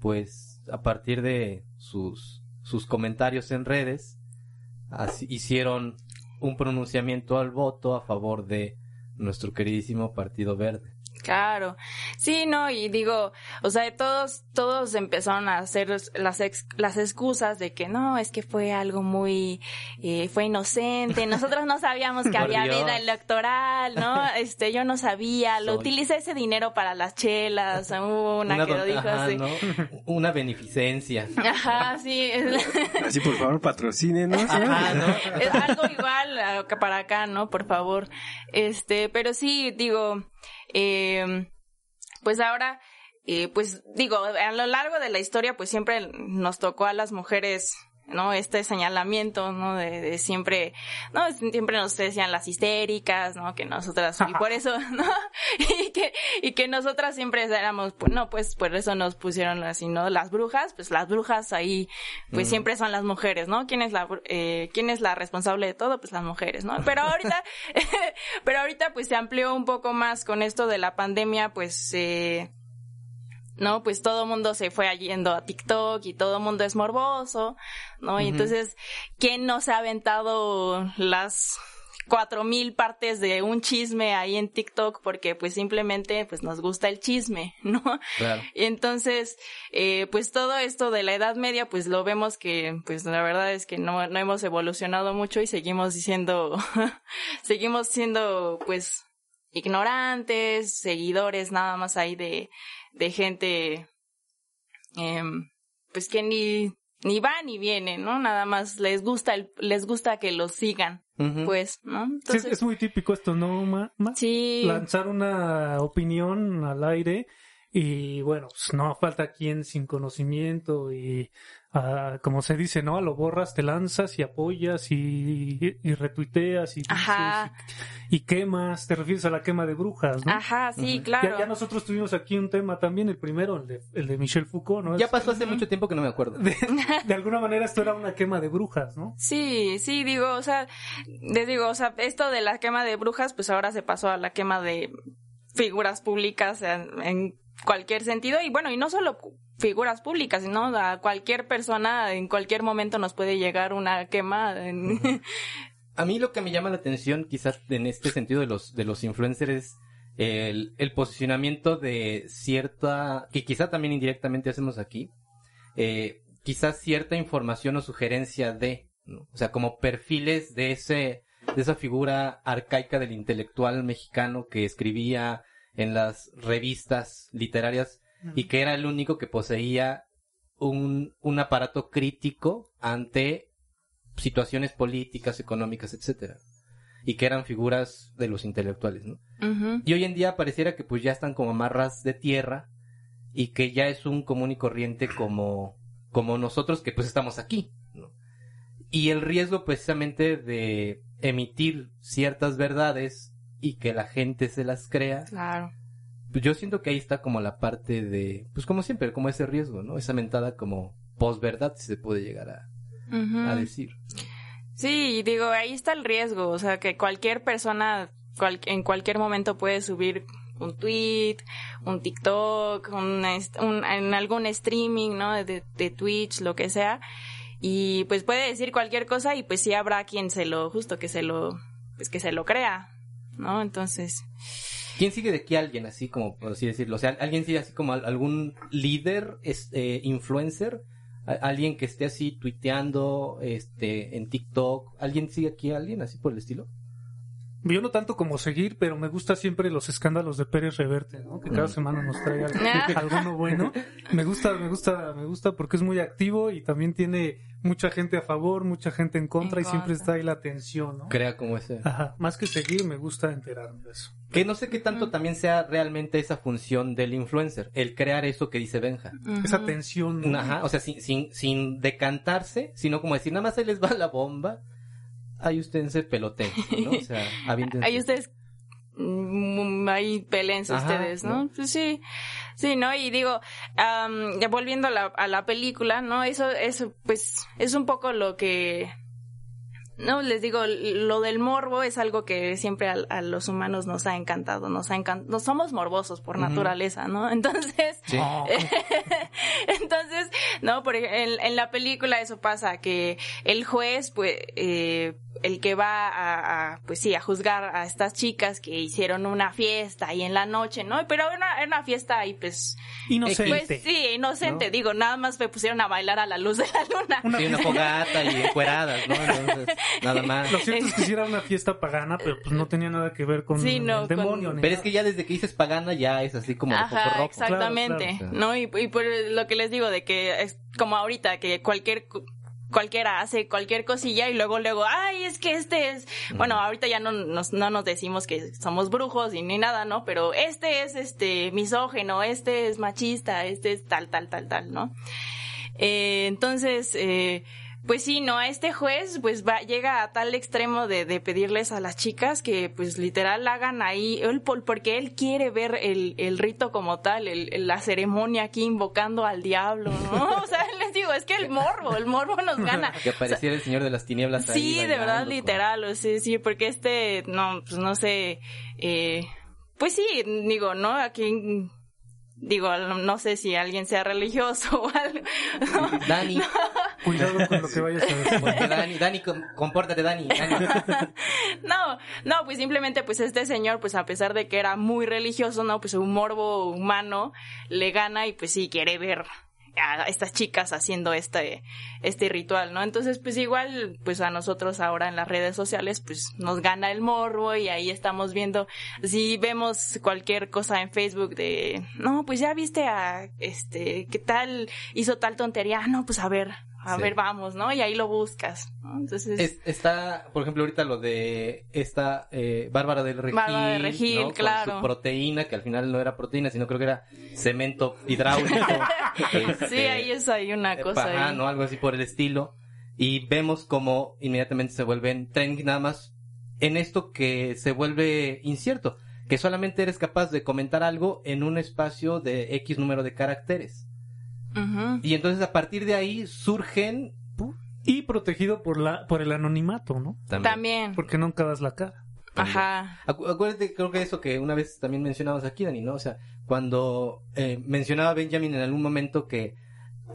pues, a partir de sus, sus comentarios en redes, así- hicieron un pronunciamiento al voto a favor de nuestro queridísimo Partido Verde. Claro, sí, no, y digo, o sea, todos, todos empezaron a hacer las ex- las excusas de que no, es que fue algo muy, eh, fue inocente, nosotros no sabíamos que había Dios. vida electoral, ¿no? Este, yo no sabía, lo Soy- utilicé ese dinero para las chelas, hubo una, que lo dijo ajá, así. ¿no? Una beneficencia. Ajá, sí, Así, por favor, patrocínenos. ¿no? Ajá, ¿no? es algo igual que para acá, ¿no? Por favor. Este, pero sí, digo, eh, pues ahora, eh, pues digo, a lo largo de la historia, pues siempre nos tocó a las mujeres, ¿no? Este señalamiento, ¿no? De, de siempre, ¿no? Siempre nos decían las histéricas, ¿no? Que nosotras, y por eso, ¿no? Y que, y que nosotras siempre éramos, pues, no, pues por eso nos pusieron así, ¿no? Las brujas, pues las brujas ahí, pues Mm. siempre son las mujeres, ¿no? ¿Quién es la, eh, quién es la responsable de todo? Pues las mujeres, ¿no? Pero ahorita, pero ahorita pues se amplió un poco más con esto de la pandemia, pues, eh, ¿no? Pues todo el mundo se fue yendo a TikTok y todo el mundo es morboso, ¿no? Y entonces, ¿quién no se ha aventado las cuatro mil partes de un chisme ahí en TikTok? Porque pues simplemente pues nos gusta el chisme, ¿no? Claro. Y entonces, eh, pues todo esto de la Edad Media, pues lo vemos que, pues la verdad es que no, no hemos evolucionado mucho y seguimos diciendo, seguimos siendo, pues, ignorantes, seguidores nada más ahí de, de gente, em, pues que ni, ni va ni viene, ¿no? Nada más les gusta el, les gusta que los sigan, pues, ¿no? Sí, es muy típico esto, ¿no, Ma? Ma? sí, Lanzar una opinión al aire y bueno, pues no falta quien sin conocimiento y ah, como se dice, ¿no? A lo borras, te lanzas y apoyas y, y retuiteas y, dices Ajá. y, y quemas, te refieres a la quema de brujas, ¿no? ajá, sí, claro. Ya, ya nosotros tuvimos aquí un tema también, el primero, el de, el de Michel Foucault, ¿no? Ya Es- pasó hace mucho tiempo que no me acuerdo. de, de alguna manera esto era una quema de brujas, ¿no? Sí, sí, digo, o sea, les digo, o sea, esto de la quema de brujas, pues ahora se pasó a la quema de figuras públicas en, en cualquier sentido y bueno, y no solo figuras públicas, sino a cualquier persona en cualquier momento nos puede llegar una quema. en- A mí lo que me llama la atención, quizás en este sentido de los, de los influencers, es el, el posicionamiento de cierta, que quizá también indirectamente hacemos aquí, eh, quizás cierta información o sugerencia de, ¿no? o sea, como perfiles de ese, de esa figura arcaica del intelectual mexicano que escribía en las revistas literarias y que era el único que poseía un, un aparato crítico ante situaciones políticas, económicas, etcétera. Y que eran figuras de los intelectuales. Y hoy en día pareciera que pues ya están como amarras de tierra y que ya es un común y corriente como, como nosotros que pues estamos aquí, ¿no? Y el riesgo precisamente de emitir ciertas verdades y que la gente se las crea, Claro. pues yo siento que ahí está como la parte de, pues como siempre, como ese riesgo, ¿no? Esa mentada como posverdad si se puede llegar a, a decir. Sí, digo, ahí está el riesgo, o sea, que cualquier persona cual- en cualquier momento puede subir un tweet, un TikTok, un- en algún streaming, ¿no? De, de Twitch, lo que sea, y pues puede decir cualquier cosa y pues sí habrá quien se lo, justo que se lo, pues que se lo crea, ¿no? Entonces, ¿Quién sigue de aquí a alguien así como, por así decirlo? O sea, ¿alguien sigue así como al- algún líder, este, influencer? ¿A- ¿Alguien que esté así tuiteando, este, en TikTok? ¿Alguien sigue aquí a alguien así por el estilo? Yo no tanto como seguir, pero me gusta siempre los escándalos de Pérez Reverte, ¿no? Que cada semana nos trae algo- Ah. alguno bueno. Me gusta, me gusta, me gusta porque es muy activo y también tiene mucha gente a favor, mucha gente en contra En y siempre está ahí la tensión, ¿no? Crea como ese. Ajá, más que seguir, me gusta enterarme de eso. Que no sé qué tanto también sea realmente esa función del influencer, el crear eso que dice Benja. Esa tensión. ¿no? Ajá, o sea, sin, sin, sin decantarse, sino como decir, nada más ahí les va la bomba, ahí ustedes se peloteen, ¿no? O sea. Ahí ustedes, mm, ahí pelense Ajá, ustedes, ¿no? ¿no? Pues sí, sí, ¿no? Y digo, ya volviendo a la, a la película, ¿no? Eso, eso, pues, es un poco lo que, no, les digo, lo del morbo es algo que siempre a, a los humanos nos ha encantado, nos ha encantado, no somos morbosos por naturaleza, ¿no? Entonces, Sí. Oh, entonces, no, por en, en la película eso pasa, que el juez, pues, eh, el que va a, a, pues sí, a juzgar a estas chicas que hicieron una fiesta ahí en la noche, ¿no? Pero era una, era una fiesta ahí, pues, inocente. pues sí, inocente, ¿No? digo, nada más me pusieron a bailar a la luz de la luna. Una Sí, una fogata y encueradas, ¿no? Entonces, nada más. Lo cierto es que sí era una fiesta pagana, pero pues no tenía nada que ver con Sí, no, el demonio. con- Pero es que ya desde que dices pagana ya es así como de poco Ajá, rojo. exactamente, Claro, claro. ¿no? Y, y por lo que les digo de que es como ahorita que cualquier cu- cualquiera hace cualquier cosilla y luego luego, ay, es que este es, bueno, ahorita ya no nos no nos decimos que somos brujos y ni nada, ¿no? Pero este es este misógeno, este es machista, este es tal tal tal tal, ¿no? Eh, entonces, eh, pues sí, no, a este juez pues va, llega a tal extremo de, de pedirles a las chicas que pues literal hagan ahí, él, por- porque él quiere ver el, el rito como tal, el, la ceremonia aquí invocando al diablo, ¿no? O sea, les digo, es que el morbo, el morbo nos gana. Que apareciera el señor de las tinieblas ahí Sí, de verdad, literal, o sea, sí, porque este, no, pues no sé, eh, pues sí, digo, ¿no? Aquí, digo, no sé si alguien sea religioso o algo. Dani, Cuidado con lo que vayas a decir. porque Dani, Dani, com- compórtate, Dani. Dani. No, no, pues simplemente pues este señor, pues a pesar de que era muy religioso, no, pues un morbo humano le gana y pues sí quiere ver a estas chicas haciendo este este ritual, ¿no? Entonces, pues igual pues a nosotros ahora en las redes sociales pues nos gana el morbo y ahí estamos viendo si vemos cualquier cosa en Facebook de, no, pues ya viste a este, ¿qué tal hizo tal tontería? Ah, no, pues a ver, a Sí. ver, vamos, ¿no? Y ahí lo buscas, ¿no? Entonces Es- está, por ejemplo, ahorita lo de esta eh, Bárbara del Regil. Bárbara del Regil, ¿no? Con claro. su proteína, que al final no era proteína, sino creo que era cemento hidráulico. Este, Sí, ahí es ahí una cosa Ajá. ¿no? Algo así por el estilo. Y vemos como inmediatamente se vuelven trending nada más en esto que se vuelve incierto. Que solamente eres capaz de comentar algo en un espacio de X número de caracteres. Y entonces a partir de ahí surgen... Y protegido por la por el anonimato, ¿no? También. Porque nunca das la cara. Ajá. Acu- Acuérdate, creo que eso que una vez también mencionabas aquí, Dani, ¿no? O sea, cuando eh, mencionaba Benjamin en algún momento que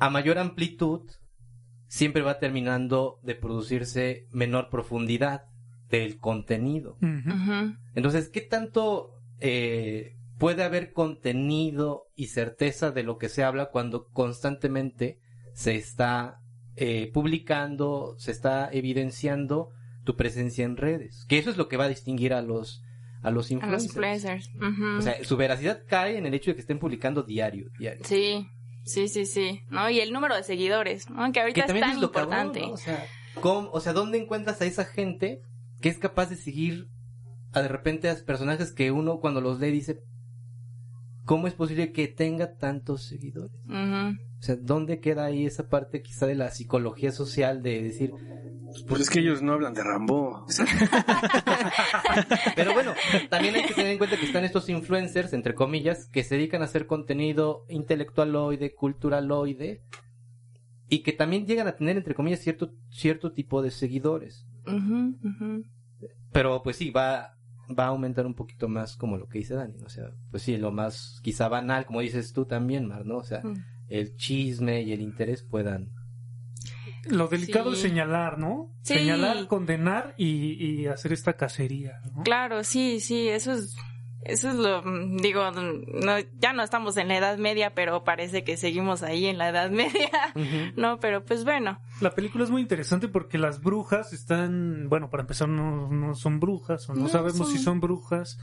a mayor amplitud siempre va terminando de producirse menor profundidad del contenido. Entonces, ¿qué tanto eh, puede haber contenido y certeza de lo que se habla cuando constantemente se está eh, publicando, se está evidenciando tu presencia en redes? Que eso es lo que va a distinguir a los a los A los influencers. influencers. O sea, su veracidad cae en el hecho de que estén publicando diario, diario. sí, sí, sí, sí. ¿No? Y el número de seguidores, ¿no? Que ahorita que es tan es lo cabrón, importante. ¿no? O sea, ¿cómo- o sea, ¿dónde encuentras a esa gente que es capaz de seguir a de repente a personajes que uno cuando los lee dice, ¿cómo es posible que tenga tantos seguidores? O sea, ¿dónde queda ahí esa parte quizá de la psicología social de decir, Pues es que ellos no hablan de Rambo. pero bueno, también hay que tener en cuenta que están estos influencers, entre comillas, que se dedican a hacer contenido intelectualoide, culturaloide, y que también llegan a tener, entre comillas, cierto, cierto tipo de seguidores. Pero pues sí, va, va a aumentar un poquito más como lo que dice Dani, ¿no? O sea, pues sí, lo más quizá banal, como dices tú también, Mar, ¿no? O sea, Mm. el chisme y el interés puedan... Lo delicado Sí. es señalar, ¿no? Sí. Señalar, condenar y, y hacer esta cacería, ¿no? Claro, sí, sí, eso es, Eso es lo, mm, digo, no, ya no estamos en la Edad Media, pero parece que seguimos ahí en la Edad Media, ¿no? Pero pues bueno. La película es muy interesante porque las brujas están, bueno, para empezar no, no son brujas, o no, No sabemos son. si son brujas,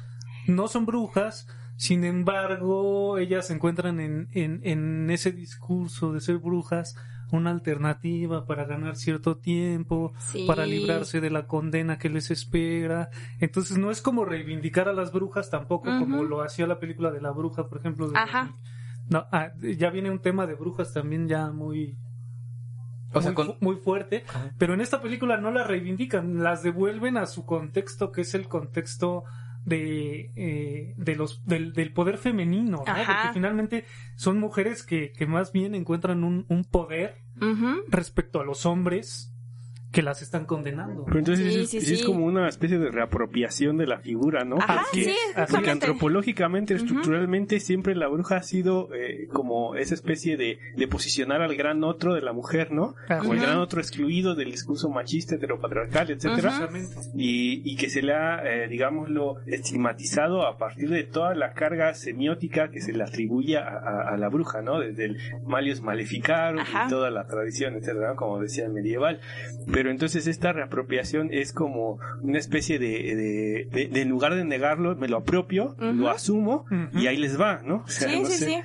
no son brujas, sin embargo, ellas se encuentran en, en, en ese discurso de ser brujas una alternativa para ganar cierto tiempo, Sí. para librarse de la condena que les espera. Entonces no es como reivindicar a las brujas tampoco, como lo hacía la película de la bruja, por ejemplo. de- Ajá. No, ah, ya viene un tema de brujas también ya muy, O sea, muy, con... fu- muy fuerte, Ajá. pero en esta película no las reivindican, las devuelven a su contexto, que es el contexto de, eh, de los del, del poder femenino, ¿no? Porque finalmente son mujeres que, que más bien encuentran un, un poder respecto a los hombres que las están condenando. Pero entonces Sí, es, sí, sí es sí. como una especie de reapropiación de la figura, ¿no? Ajá, Porque antropológicamente, estructuralmente, siempre la bruja ha sido eh, como esa especie de, de posicionar al gran otro de la mujer, ¿no? Ajá. Como el gran otro excluido del discurso machista, heteropatriarcal, etcétera. Y, y que se le ha, eh, digámoslo, estigmatizado a partir de toda la carga semiótica que se le atribuye a, a- a la bruja, ¿no? Desde el Malius Maleficarum Ajá. y toda la tradición, etcétera, ¿no? como decía el medieval. Pero entonces esta reapropiación es como una especie de, de, de- de en lugar de negarlo, me lo apropio, lo asumo y ahí les va, ¿no? O sea, Sí, no sí, sé. sí.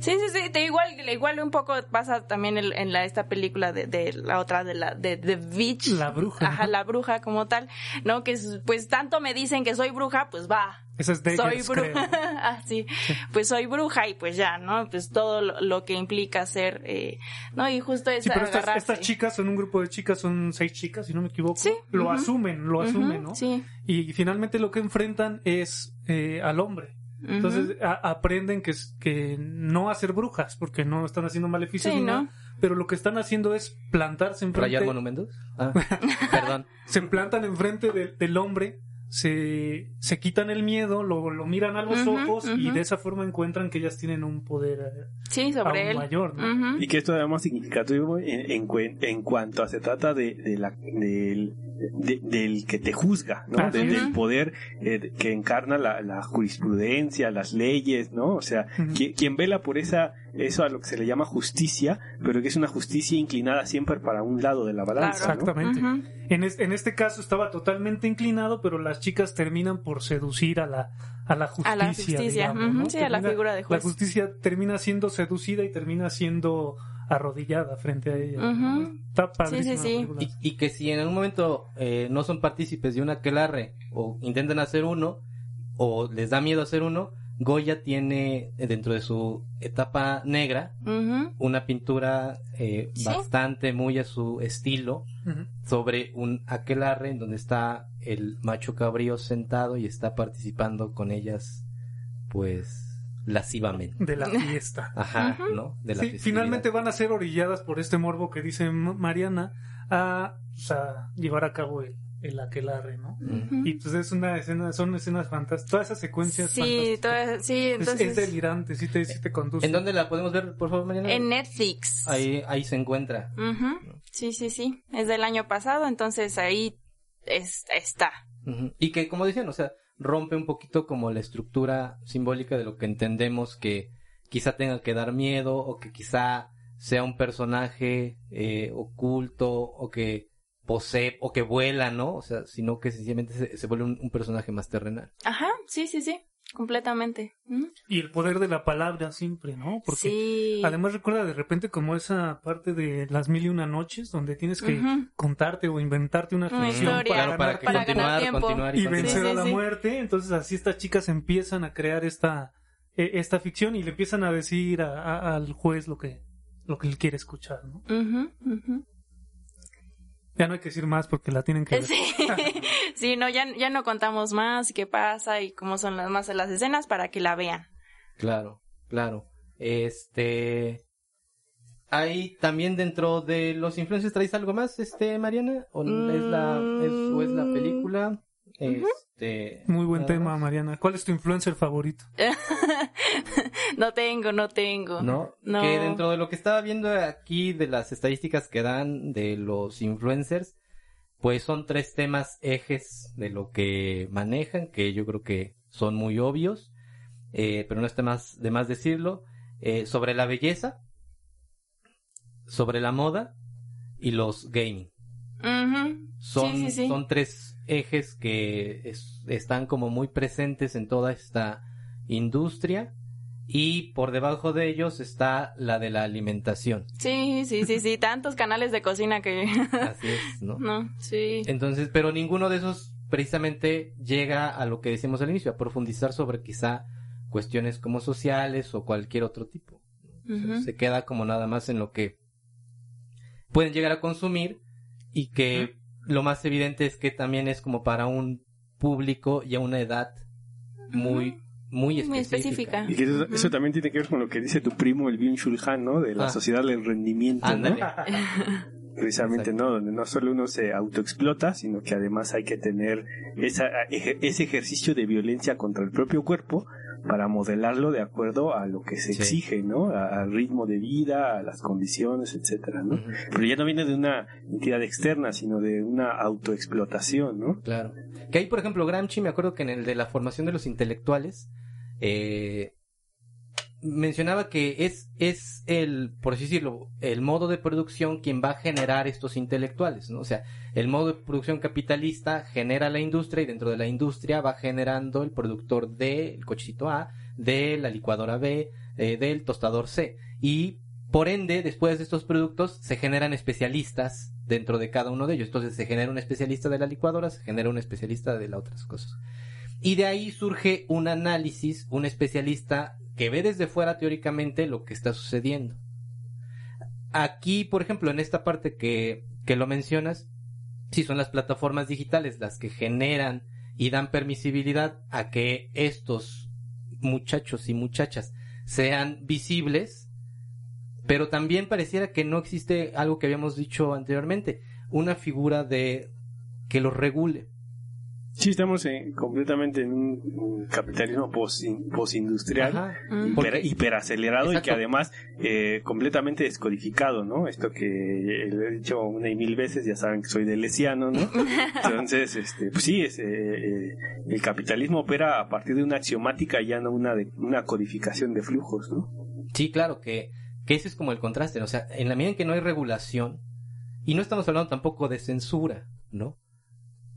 Sí, sí, sí. Te igual, igual un poco pasa también en, en la, esta película de, de la otra, de la, de The Witch. La bruja, Ajá, ¿no? la bruja como tal. ¿No? Que es, pues tanto me dicen que soy bruja, pues va. Esa es de soy bruja. ah, sí. Pues soy bruja y pues ya, ¿no? Pues todo lo, lo que implica ser, eh, ¿no? Y justo es Sí, pero estas, chicas son un grupo de chicas, son seis chicas, si no me equivoco. Sí, Lo asumen, lo asumen, ¿no? Sí. Y finalmente lo que enfrentan es eh, al hombre. Entonces a- aprenden que, es- que no a ser brujas, porque no están haciendo maleficios Sí, ni ¿no? nada, pero lo que están haciendo es plantarse enfrente, ¿Rayar monumentos? Ah, perdón. se plantan enfrente de- del hombre, se, se quitan el miedo, lo, lo miran a los ojos y de esa forma encuentran que ellas tienen un poder eh, Sí, sobre aún él. mayor, ¿no? Y que esto además significativo en, en, cuanto a se trata de, de la, del, de- del que te juzga, ¿no? De- es. del poder eh, que encarna la, la jurisprudencia, las leyes, ¿no? O sea, Ujú. qui- quien vela por esa, eso a lo que se le llama justicia, pero que es una justicia inclinada siempre para un lado de la balanza, Claro. ¿no? Exactamente. En, es- en este caso estaba totalmente inclinado, pero las chicas terminan por seducir a la, a la justicia. A la justicia, digamos, ujú, ¿no? sí, a la Termina- figura de juez. La justicia termina siendo seducida y termina siendo arrodillada frente a ella. ¿no? Ujú. Está padrísima Sí, sí, sí. la película. Y, y que si en algún momento eh, no son partícipes de un aquelarre o intentan hacer uno o les da miedo hacer uno, Goya tiene eh, dentro de su etapa negra una pintura eh, Sí. bastante muy a su estilo sobre un aquelarre en donde está el macho cabrío sentado y está participando con ellas pues lascivamente. De la fiesta. Ajá. ¿no? De la Sí, finalmente van a ser orilladas por este morbo que dice Mariana a, a llevar a cabo el, el aquelarre, ¿no? Ujú. Y pues es una escena, son escenas fantásticas, todas esas secuencias Sí, todas- sí, Es- entonces. es, delirante, sí te, sí te conduce. ¿En dónde la podemos ver, por favor, Mariana? En Netflix. Ahí, ahí se encuentra. Ujú. Sí, sí, sí. Es del año pasado, entonces ahí es- está. Ujú. Y que, como decían, o sea, rompe un poquito como la estructura simbólica de lo que entendemos que quizá tenga que dar miedo o que quizá sea un personaje eh, oculto o que posee o que vuela, ¿no? O sea, sino que sencillamente se, se vuelve un, un personaje más terrenal. Ajá, sí, sí, sí. Completamente. Y el poder de la palabra siempre, ¿no? Porque sí. además recuerda de repente como esa parte de las mil y una noches donde tienes que contarte o inventarte una Una ficción. Claro, para que para ganar continuar, tiempo. continuar y, vencer Sí, a la sí. muerte. Entonces así estas chicas empiezan a crear esta eh, esta ficción y le empiezan a decir a- a- al juez lo que lo que él quiere escuchar, ¿no? Ujú, ujú. Ya no hay que decir más porque la tienen que ver. Sí, sí, no, ya, ya no contamos más qué pasa y cómo son las más las escenas para que la vean. Claro, claro. Este. Hay también dentro de los influencers, ¿traes algo más, este, Mariana? ¿O es la, es, o es la película? Este. Muy buen tema, más? Mariana. ¿Cuál es tu influencer favorito? no tengo, no tengo. ¿No? No. Que dentro de lo que estaba viendo aquí de las estadísticas que dan de los influencers, pues son tres temas ejes de lo que manejan, que yo creo que son muy obvios, eh, pero no está más de más decirlo, eh, sobre la belleza, sobre la moda y los gaming. Son, Sí, sí, sí. son tres ejes que es- están como muy presentes en toda esta industria y por debajo de ellos está la de la alimentación. Sí, sí, sí, sí, tantos canales de cocina que... Así es, ¿no? no, sí. Entonces, pero ninguno de esos precisamente llega a lo que decimos al inicio, a profundizar sobre quizá cuestiones como sociales o cualquier otro tipo. Se queda como nada más en lo que pueden llegar a consumir y que lo más evidente es que también es como para un público y a una edad muy, muy Muy específica. específica. Y que eso, eso también tiene que ver con lo que dice tu primo, el Byung Chul Han, ¿no? De la Ah. sociedad del rendimiento, Ándale. ¿no? Precisamente, Exacto. ¿no? Donde no solo uno se autoexplota, sino que además hay que tener esa, ese ejercicio de violencia contra el propio cuerpo para modelarlo de acuerdo a lo que se Sí. exige, ¿no? A- Al ritmo de vida, a las condiciones, etcétera, ¿no? Pero ya no viene de una entidad externa, sino de una autoexplotación, ¿no? Claro. Que ahí, por ejemplo, Gramsci, me acuerdo que en el de la formación de los intelectuales, eh, mencionaba que es, es el, por así decirlo, el modo de producción quien va a generar estos intelectuales, ¿no? O sea, el modo de producción capitalista genera la industria y dentro de la industria va generando el productor del cochecito A, de la licuadora B, eh, del tostador C. Y por ende, después de estos productos, se generan especialistas dentro de cada uno de ellos. Entonces se genera un especialista de la licuadora, se genera un especialista de las otras cosas. Y de ahí surge un análisis, un especialista que ve desde fuera teóricamente lo que está sucediendo. Aquí, por ejemplo, en esta parte que, que lo mencionas, sí son las plataformas digitales las que generan y dan permisibilidad a que estos muchachos y muchachas sean visibles, pero también pareciera que no existe algo que habíamos dicho anteriormente, una figura de que los regule. Sí, estamos en- completamente en un, capitalismo. Mm. hiper, hiperacelerado y que además eh, completamente descodificado, ¿no? Esto que eh, lo he dicho una y mil veces, ya saben que soy de Lesiano, ¿no? Entonces, este, pues sí, es, eh, eh, el capitalismo opera a partir de una axiomática y ya no una, de, una codificación de flujos, ¿no? Sí, claro, que, que ese es como el contraste, ¿no? o sea, en la medida en que no hay regulación, y no estamos hablando tampoco de censura, ¿no?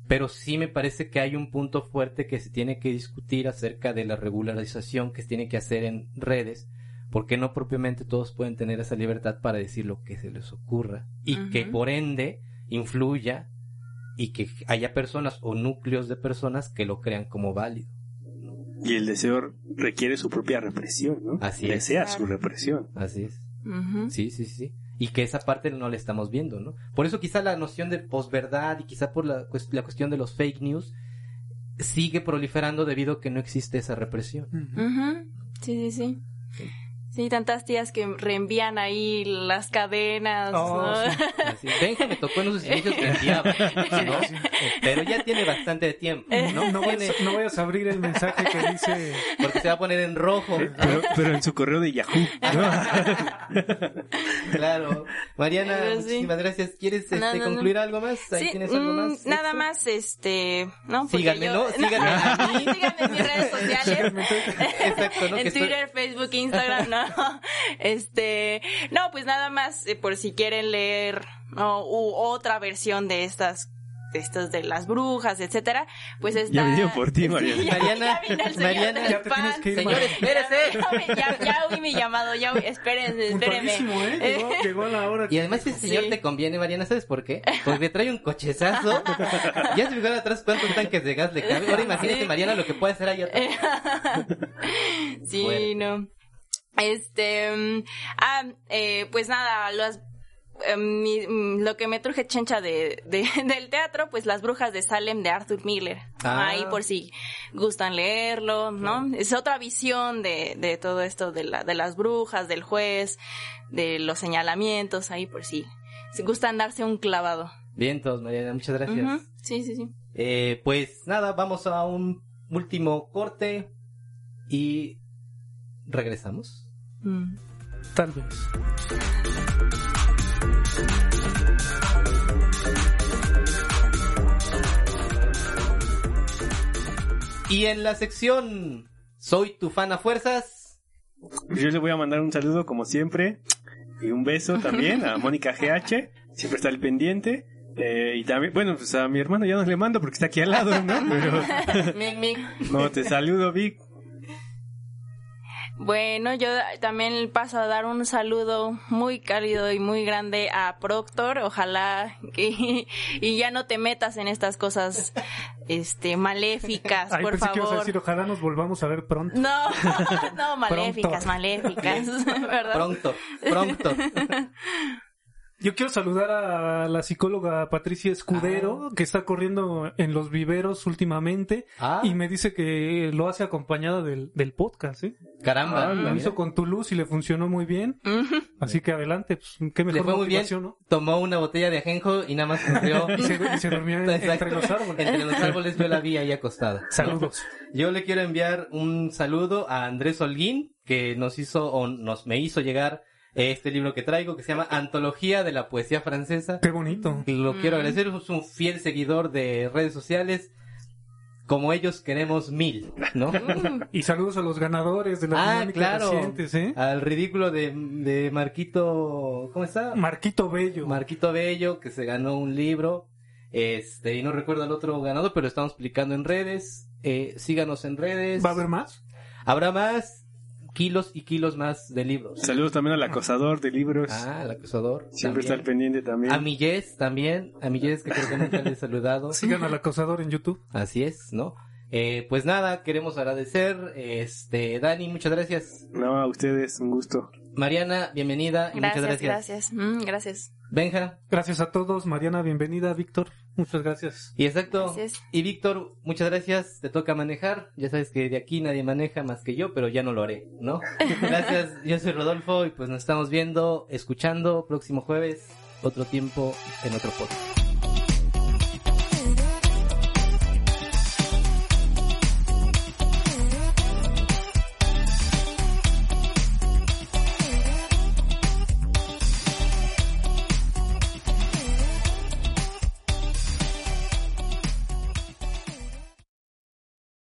Pero sí me parece que hay un punto fuerte que se tiene que discutir acerca de la regularización que se tiene que hacer en redes, porque no propiamente todos pueden tener esa libertad para decir lo que se les ocurra, y que por ende influya y que haya personas o núcleos de personas que lo crean como válido. Y el deseo requiere su propia represión, ¿no? Así es. Desea su Claro. represión. Así es. Sí, sí, sí. Y que esa parte no la estamos viendo, ¿no? Por eso quizá la noción de posverdad y quizá por la, la cuestión de los fake news sigue proliferando debido a que no existe esa represión. Sí, sí, sí. Sí, tantas tías que reenvían ahí las cadenas. Oh, ¿no? sí. Benja me tocó en sus inicios que enviaba, ¿no? Pero ya tiene bastante tiempo, ¿no? No, Tiene- vayas, no vayas a abrir el mensaje que dice porque se va a poner en rojo. Pero, pero en su correo de Yahoo. ¿no? Claro. Mariana, sí. muchísimas gracias. ¿Quieres este, No, no, no. concluir algo más? ¿Ahí Sí, tienes algo mm, más? Nada extra? más, este, ¿no? Síganme, yo- ¿no? Síganme a mí. Síganme en mis redes sociales. Exacto, ¿no? en Que estoy- Twitter, Facebook, Instagram, no. Este, no, pues nada más, eh, por si quieren leer ¿no? u otra versión de estas, de estas de las brujas, etcétera, pues está. Ya por ti, Sí, Mariana. ya- Mariana, ya vino el señor Mariana, del ya te pan. que ir, Señor, espérese. Ya, ya, ya oí mi llamado, ya oí- espérense, espérenme. ¿eh? Llegó, llegó a la hora. Y además ese señor Sí. te conviene, Mariana, ¿sabes por qué? Porque trae un cochezazo. ya se fijaron atrás cuántos tanques de gas le cabe. Ahora imagínate, Sí. Mariana, lo que puede hacer ahí atrás. Sí, Fuerte. no. Este, mm, ah, eh, pues nada, las, eh, mi- mm, lo que me truje chencha de, de- del teatro, pues las brujas de Salem de Arthur Miller. Ah. Ahí por si gustan leerlo, ¿no? Es otra visión de, de todo esto de, la, de las brujas, del juez, de los señalamientos, ahí por si, si gustan darse un clavado. Vientos, Mariana, muchas gracias. Sí, sí, sí. Eh, pues nada, vamos a un último corte y regresamos. Mm. Tal vez. Y en la sección Soy tu fan a fuerzas. Yo le voy a mandar un saludo como siempre y un beso también a Mónica GH, siempre está al pendiente. Eh, y también, bueno, pues a mi hermano ya no le mando porque está aquí al lado, ¿no? Pero, no, te saludo, Vic. Bueno, yo también paso a dar un saludo muy cálido y muy grande a Proctor. Ojalá que y ya no te metas en estas cosas este maléficas, Ay, por pensé que ibas a favor. decir, ojalá nos volvamos a ver pronto. No, no, maléficas, Pronto. maléficas, ¿verdad? Pronto, pronto. Yo quiero saludar a la psicóloga Patricia Escudero, que está corriendo en los viveros últimamente, Ah, y me dice que lo hace acompañada del, del podcast, ¿eh? caramba. Lo mira. hizo con tu luz y le funcionó muy bien, Ujú. así que adelante, pues qué Le mejor fue muy bien. ¿no? Tomó una botella de ajenjo y nada más corrió. Y se, y se Exacto. entre los árboles. Entre los árboles yo la vi ahí acostada. Saludos. Yo le quiero enviar un saludo a Andrés Holguín, que nos hizo o nos me hizo llegar este libro que traigo, que se llama Antología de la Poesía Francesa. Qué bonito. Lo quiero Mm. agradecer, es un fiel seguidor de redes sociales. Como ellos queremos mil, ¿no? Y saludos a los ganadores de la ah, dinámica claro. recientes, ¿eh? Al ridículo de, de Marquito, ¿cómo está? Marquito Bello. Marquito Bello, que se ganó un libro. Este, y no recuerdo al otro ganador, pero estamos publicando en redes. Eh, síganos en redes. ¿Va a haber más? Habrá más kilos y kilos más de libros. Saludos también al acosador de libros. Ah, el acusador. siempre está al también. pendiente también. A mi Jess también. A mi Jess que creo que nunca le he saludado. Sigan al acosador en YouTube. Así es, ¿no? Eh, pues nada, queremos agradecer. Este, Dani, muchas gracias. No, a ustedes, un gusto. Mariana, bienvenida y muchas Gracias, gracias. gracias. Mm, gracias. Benja, Gracias a todos. Mariana, bienvenida. Víctor, muchas gracias. y exacto. Gracias. Y Víctor, muchas gracias. Te toca manejar. Ya sabes que de aquí nadie maneja más que yo, pero ya no lo haré, ¿no? Gracias. Yo soy Rodolfo y pues nos estamos viendo, escuchando próximo jueves, otro tiempo en otro podcast.